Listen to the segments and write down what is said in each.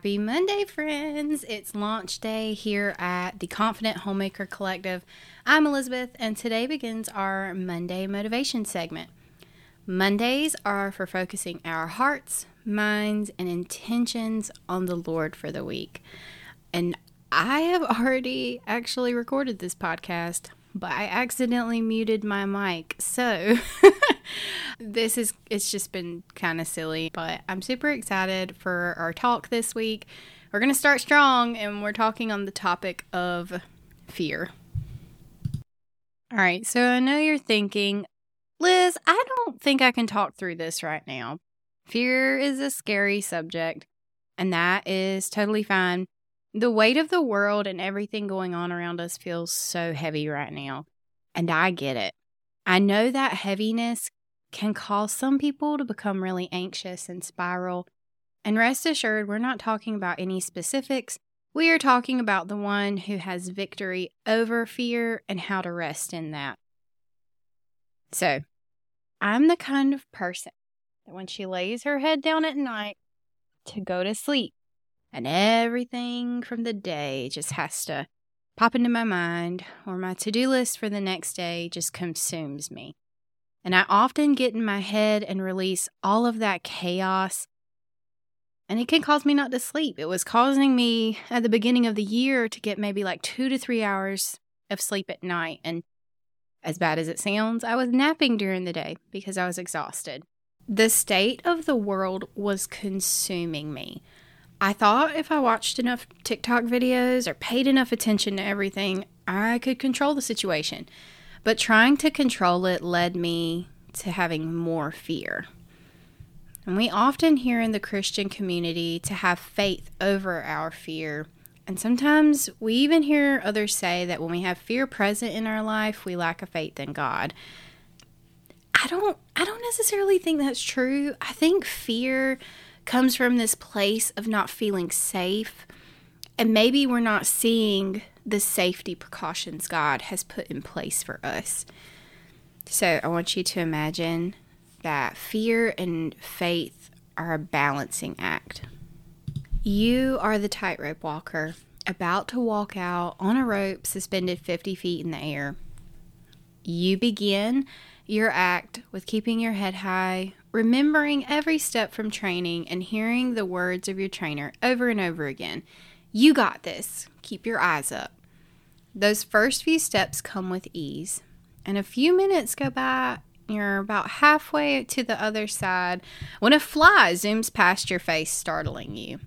Happy Monday, friends! It's launch day here at the Confident Homemaker Collective. I'm Elizabeth, and today begins our Monday motivation segment. Mondays are for focusing our hearts, minds, and intentions on the Lord for the week. And I have already actually recorded this podcast, but I accidentally muted my mic. So this is it's just been kind of silly, but I'm super excited for our talk this week. We're going to start strong and we're talking on the topic of fear. All right, so I know you're thinking, Liz, I don't think I can talk through this right now. Fear is a scary subject, and that is totally fine. The weight of the world and everything going on around us feels so heavy right now, and I get it. I know that heaviness can cause some people to become really anxious and spiral. And rest assured, we're not talking about any specifics. We are talking about the one who has victory over fear and how to rest in that. So, I'm the kind of person that when she lays her head down at night to go to sleep, and everything from the day just has to pop into my mind, or my to do list for the next day just consumes me. And I often get in my head and release all of that chaos. And it can cause me not to sleep. It was causing me at the beginning of the year to get maybe like two to three hours of sleep at night. And as bad as it sounds, I was napping during the day because I was exhausted. The state of the world was consuming me. I thought if I watched enough TikTok videos or paid enough attention to everything, I could control the situation. But trying to control it led me to having more fear. And we often hear in the Christian community to have faith over our fear. And sometimes we even hear others say that when we have fear present in our life, we lack a faith in God. I don't I don't necessarily think that's true. I think fear comes from this place of not feeling safe. And maybe we're not seeing the safety precautions God has put in place for us. So I want you to imagine that fear and faith are a balancing act. You are the tightrope walker about to walk out on a rope suspended 50 feet in the air. You begin your act with keeping your head high, remembering every step from training, and hearing the words of your trainer over and over again. You got this. Keep your eyes up. Those first few steps come with ease, and a few minutes go by. You're about halfway to the other side when a fly zooms past your face, startling you.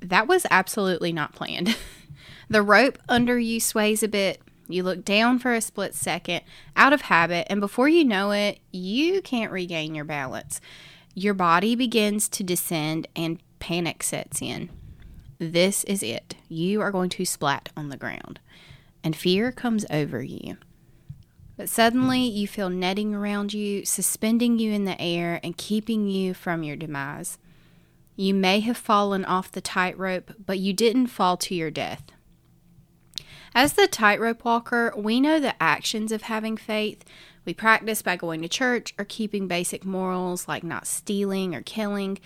That was absolutely not planned. the rope under you sways a bit. You look down for a split second, out of habit, and before you know it, you can't regain your balance. Your body begins to descend and panic sets in. This is it. You are going to splat on the ground and fear comes over you. But suddenly you feel netting around you, suspending you in the air, and keeping you from your demise. You may have fallen off the tightrope, but you didn't fall to your death. As the tightrope walker, we know the actions of having faith. We practice by going to church or keeping basic morals like not stealing or killing.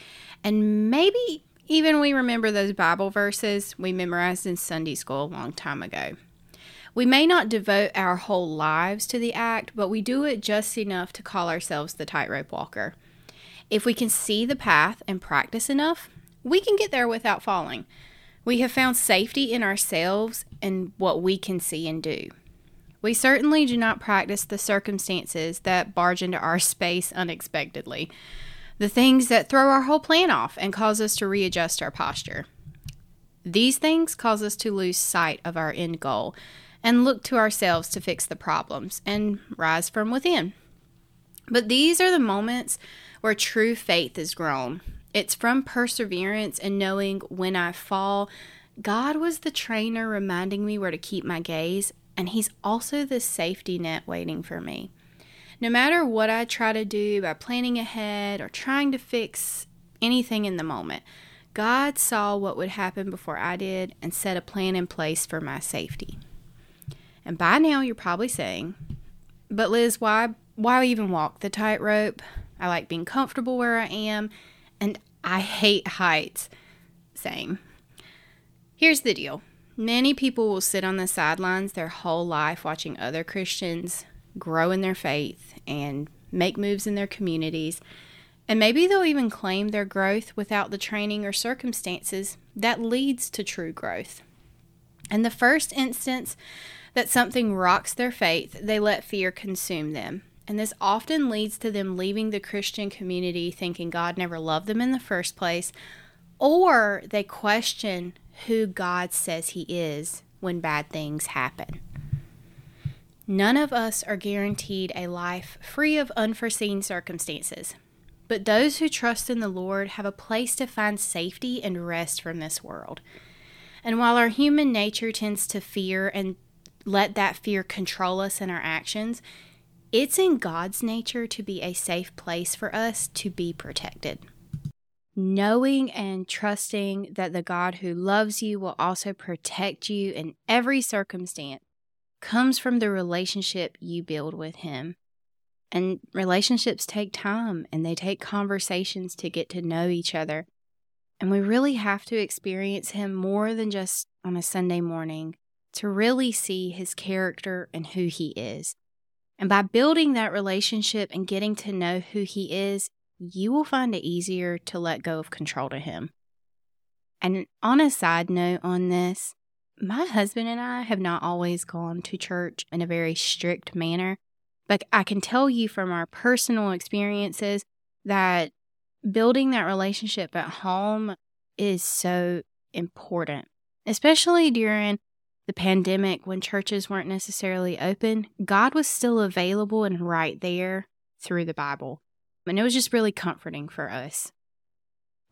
And maybe even we remember those Bible verses we memorized in Sunday school a long time ago. We may not devote our whole lives to the act, but we do it just enough to call ourselves the tightrope walker. If we can see the path and practice enough, we can get there without falling. We have found safety in ourselves and what we can see and do. We certainly do not practice the circumstances that barge into our space unexpectedly, the things that throw our whole plan off and cause us to readjust our posture. These things cause us to lose sight of our end goal and look to ourselves to fix the problems and rise from within. But these are the moments where true faith is grown. It's from perseverance and knowing when I fall, God was the trainer reminding me where to keep my gaze, and He's also the safety net waiting for me. No matter what I try to do by planning ahead or trying to fix anything in the moment, God saw what would happen before I did and set a plan in place for my safety. And by now you're probably saying, but Liz, why why even walk the tightrope? I like being comfortable where I am, and I hate heights. same. Here's the deal many people will sit on the sidelines their whole life watching other Christians grow in their faith and make moves in their communities. And maybe they'll even claim their growth without the training or circumstances that leads to true growth. In the first instance that something rocks their faith, they let fear consume them. And this often leads to them leaving the Christian community thinking God never loved them in the first place, or they question who God says He is when bad things happen. None of us are guaranteed a life free of unforeseen circumstances, but those who trust in the Lord have a place to find safety and rest from this world. And while our human nature tends to fear and let that fear control us in our actions, it's in God's nature to be a safe place for us to be protected. Knowing and trusting that the God who loves you will also protect you in every circumstance comes from the relationship you build with Him. And relationships take time and they take conversations to get to know each other. And we really have to experience Him more than just on a Sunday morning to really see His character and who He is. And by building that relationship and getting to know who he is, you will find it easier to let go of control to him. And on a side note on this, my husband and I have not always gone to church in a very strict manner, but I can tell you from our personal experiences that building that relationship at home is so important, especially during the pandemic, when churches weren't necessarily open, God was still available and right there through the Bible. And it was just really comforting for us.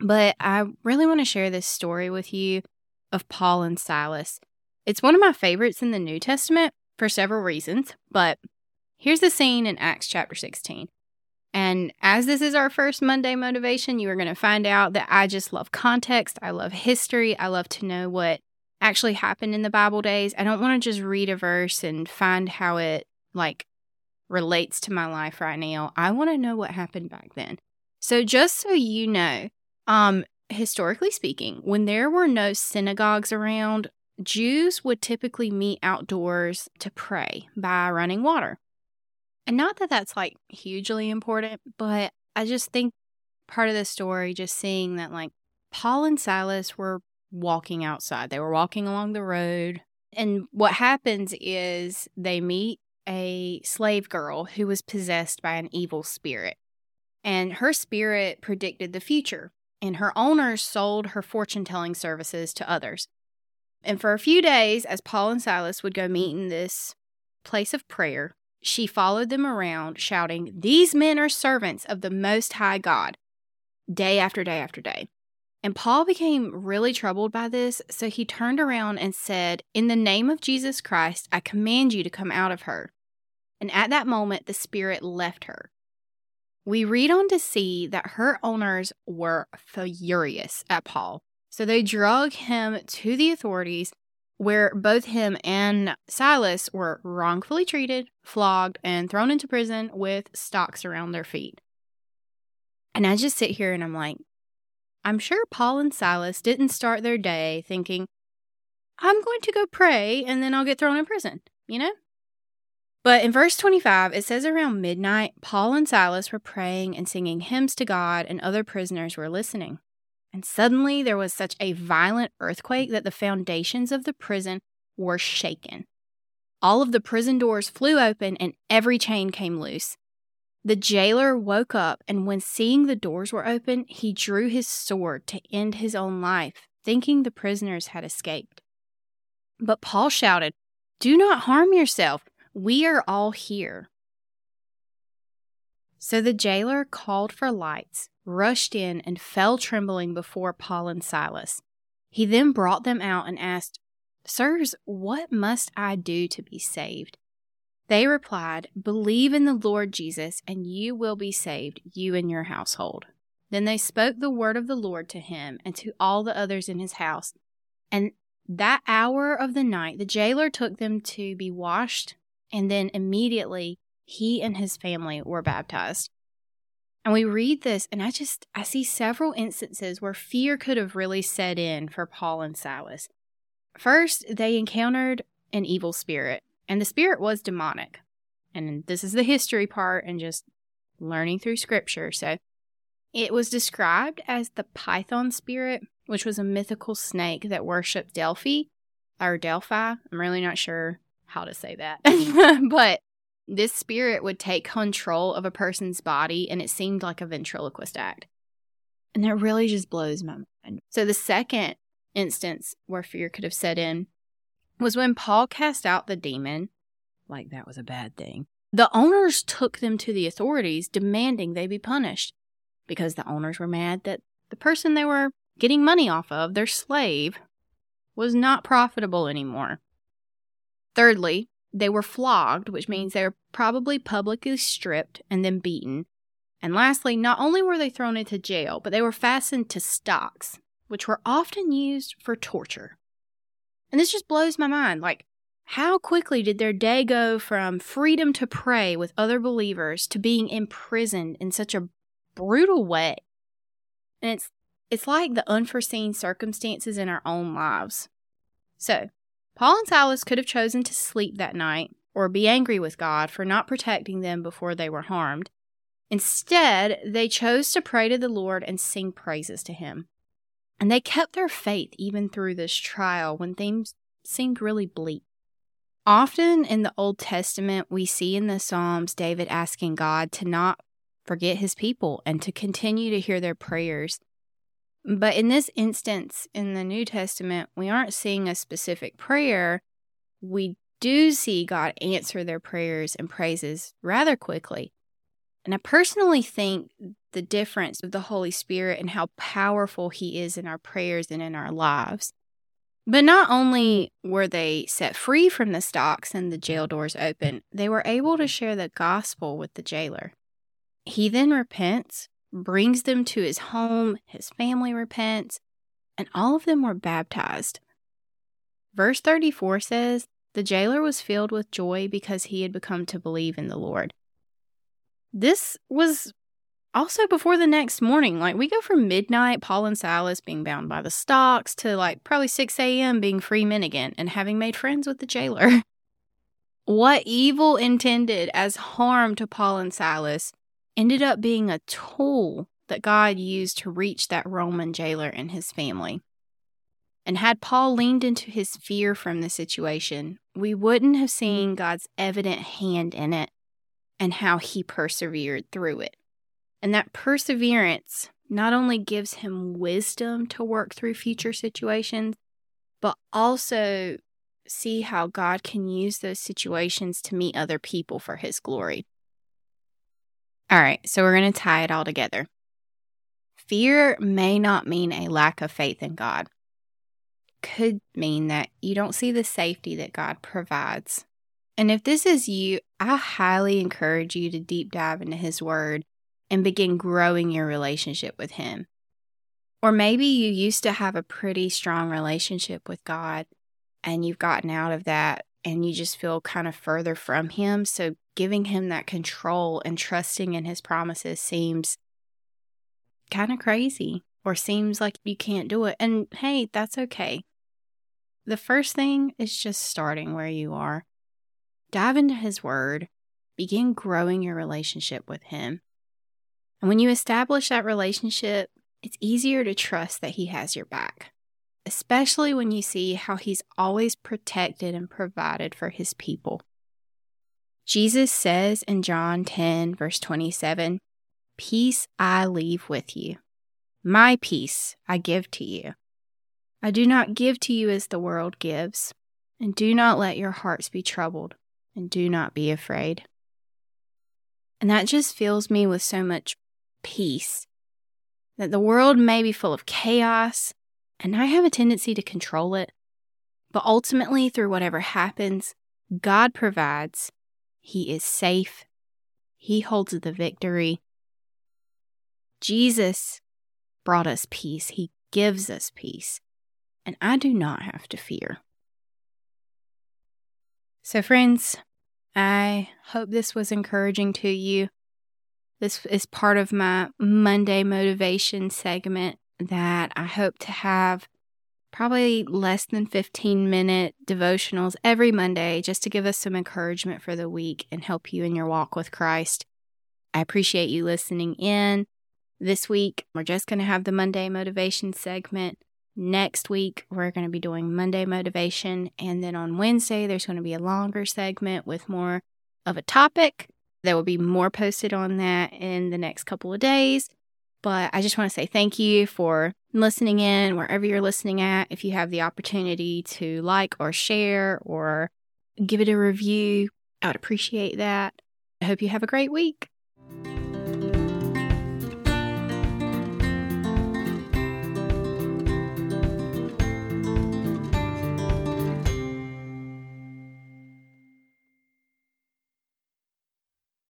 But I really want to share this story with you of Paul and Silas. It's one of my favorites in the New Testament for several reasons, but here's the scene in Acts chapter 16. And as this is our first Monday motivation, you are going to find out that I just love context. I love history. I love to know what actually happened in the Bible days. I don't want to just read a verse and find how it like relates to my life right now. I want to know what happened back then. So just so you know, um historically speaking, when there were no synagogues around, Jews would typically meet outdoors to pray by running water. And not that that's like hugely important, but I just think part of the story just seeing that like Paul and Silas were walking outside. They were walking along the road. And what happens is they meet a slave girl who was possessed by an evil spirit. And her spirit predicted the future, and her owners sold her fortune telling services to others. And for a few days, as Paul and Silas would go meet in this place of prayer, she followed them around, shouting, These men are servants of the Most High God, day after day after day. And Paul became really troubled by this, so he turned around and said, In the name of Jesus Christ, I command you to come out of her. And at that moment, the spirit left her. We read on to see that her owners were furious at Paul. So they drug him to the authorities, where both him and Silas were wrongfully treated, flogged, and thrown into prison with stocks around their feet. And I just sit here and I'm like, I'm sure Paul and Silas didn't start their day thinking, I'm going to go pray and then I'll get thrown in prison, you know? But in verse 25, it says around midnight, Paul and Silas were praying and singing hymns to God, and other prisoners were listening. And suddenly there was such a violent earthquake that the foundations of the prison were shaken. All of the prison doors flew open and every chain came loose. The jailer woke up, and when seeing the doors were open, he drew his sword to end his own life, thinking the prisoners had escaped. But Paul shouted, Do not harm yourself. We are all here. So the jailer called for lights, rushed in, and fell trembling before Paul and Silas. He then brought them out and asked, Sirs, what must I do to be saved? They replied, Believe in the Lord Jesus, and you will be saved, you and your household. Then they spoke the word of the Lord to him and to all the others in his house. And that hour of the night, the jailer took them to be washed, and then immediately he and his family were baptized. And we read this, and I just I see several instances where fear could have really set in for Paul and Silas. First, they encountered an evil spirit, and the spirit was demonic. And this is the history part and just learning through scripture. So it was described as the python spirit, which was a mythical snake that worshipped Delphi or Delphi. I'm really not sure how to say that. Mm-hmm. but this spirit would take control of a person's body and it seemed like a ventriloquist act. And that really just blows my mind. So the second instance where fear could have set in was when Paul cast out the demon, like that was a bad thing. The owners took them to the authorities demanding they be punished because the owners were mad that the person they were getting money off of, their slave, was not profitable anymore. Thirdly, they were flogged, which means they were probably publicly stripped and then beaten. And lastly, not only were they thrown into jail, but they were fastened to stocks, which were often used for torture. And this just blows my mind. Like, how quickly did their day go from freedom to pray with other believers to being imprisoned in such a brutal way? And it's it's like the unforeseen circumstances in our own lives. So, Paul and Silas could have chosen to sleep that night or be angry with God for not protecting them before they were harmed. Instead, they chose to pray to the Lord and sing praises to Him. And they kept their faith even through this trial when things seemed really bleak. Often in the Old Testament, we see in the Psalms David asking God to not forget his people and to continue to hear their prayers but in this instance in the New Testament, we aren't seeing a specific prayer. We do see God answer their prayers and praises rather quickly. And I personally think the difference of the Holy Spirit and how powerful He is in our prayers and in our lives. But not only were they set free from the stocks and the jail doors open, they were able to share the gospel with the jailer. He then repents, brings them to his home, his family repents, and all of them were baptized. Verse 34 says, The jailer was filled with joy because he had become to believe in the Lord. This was also before the next morning. Like, we go from midnight, Paul and Silas being bound by the stocks, to like probably 6 a.m. being free men again and having made friends with the jailer. what evil intended as harm to Paul and Silas ended up being a tool that God used to reach that Roman jailer and his family. And had Paul leaned into his fear from the situation, we wouldn't have seen God's evident hand in it and how he persevered through it. And that perseverance not only gives him wisdom to work through future situations, but also see how God can use those situations to meet other people for his glory. All right, so we're going to tie it all together. Fear may not mean a lack of faith in God. Could mean that you don't see the safety that God provides. And if this is you, I highly encourage you to deep dive into His Word and begin growing your relationship with Him. Or maybe you used to have a pretty strong relationship with God and you've gotten out of that and you just feel kind of further from Him. So giving him that control and trusting in his promises seems kind of crazy or seems like you can't do it. And hey, that's okay. The first thing is just starting where you are. Dive into his word, begin growing your relationship with him. And when you establish that relationship, it's easier to trust that he has your back, especially when you see how he's always protected and provided for his people. Jesus says in John 10, verse 27, Peace I leave with you. My peace I give to you. I do not give to you as the world gives. And do not let your hearts be troubled, and do not be afraid. And that just fills me with so much peace that the world may be full of chaos, and I have a tendency to control it. But ultimately, through whatever happens, God provides he is safe. He holds the victory. Jesus brought us peace. He gives us peace. And I do not have to fear. So, friends, I hope this was encouraging to you. This is part of my Monday motivation segment that I hope to have probably less than 15 minute devotionals every Monday just to give us some encouragement for the week and help you in your walk with Christ. I appreciate you listening in. This week, we're just going to have the Monday motivation segment. Next week, we're going to be doing Monday motivation. And then on Wednesday, there's going to be a longer segment with more of a topic. There will be more posted on that in the next couple of days. But I just want to say thank you for listening in wherever you're listening at. If you have the opportunity to like or share or give it a review, I would appreciate that. I hope you have a great week.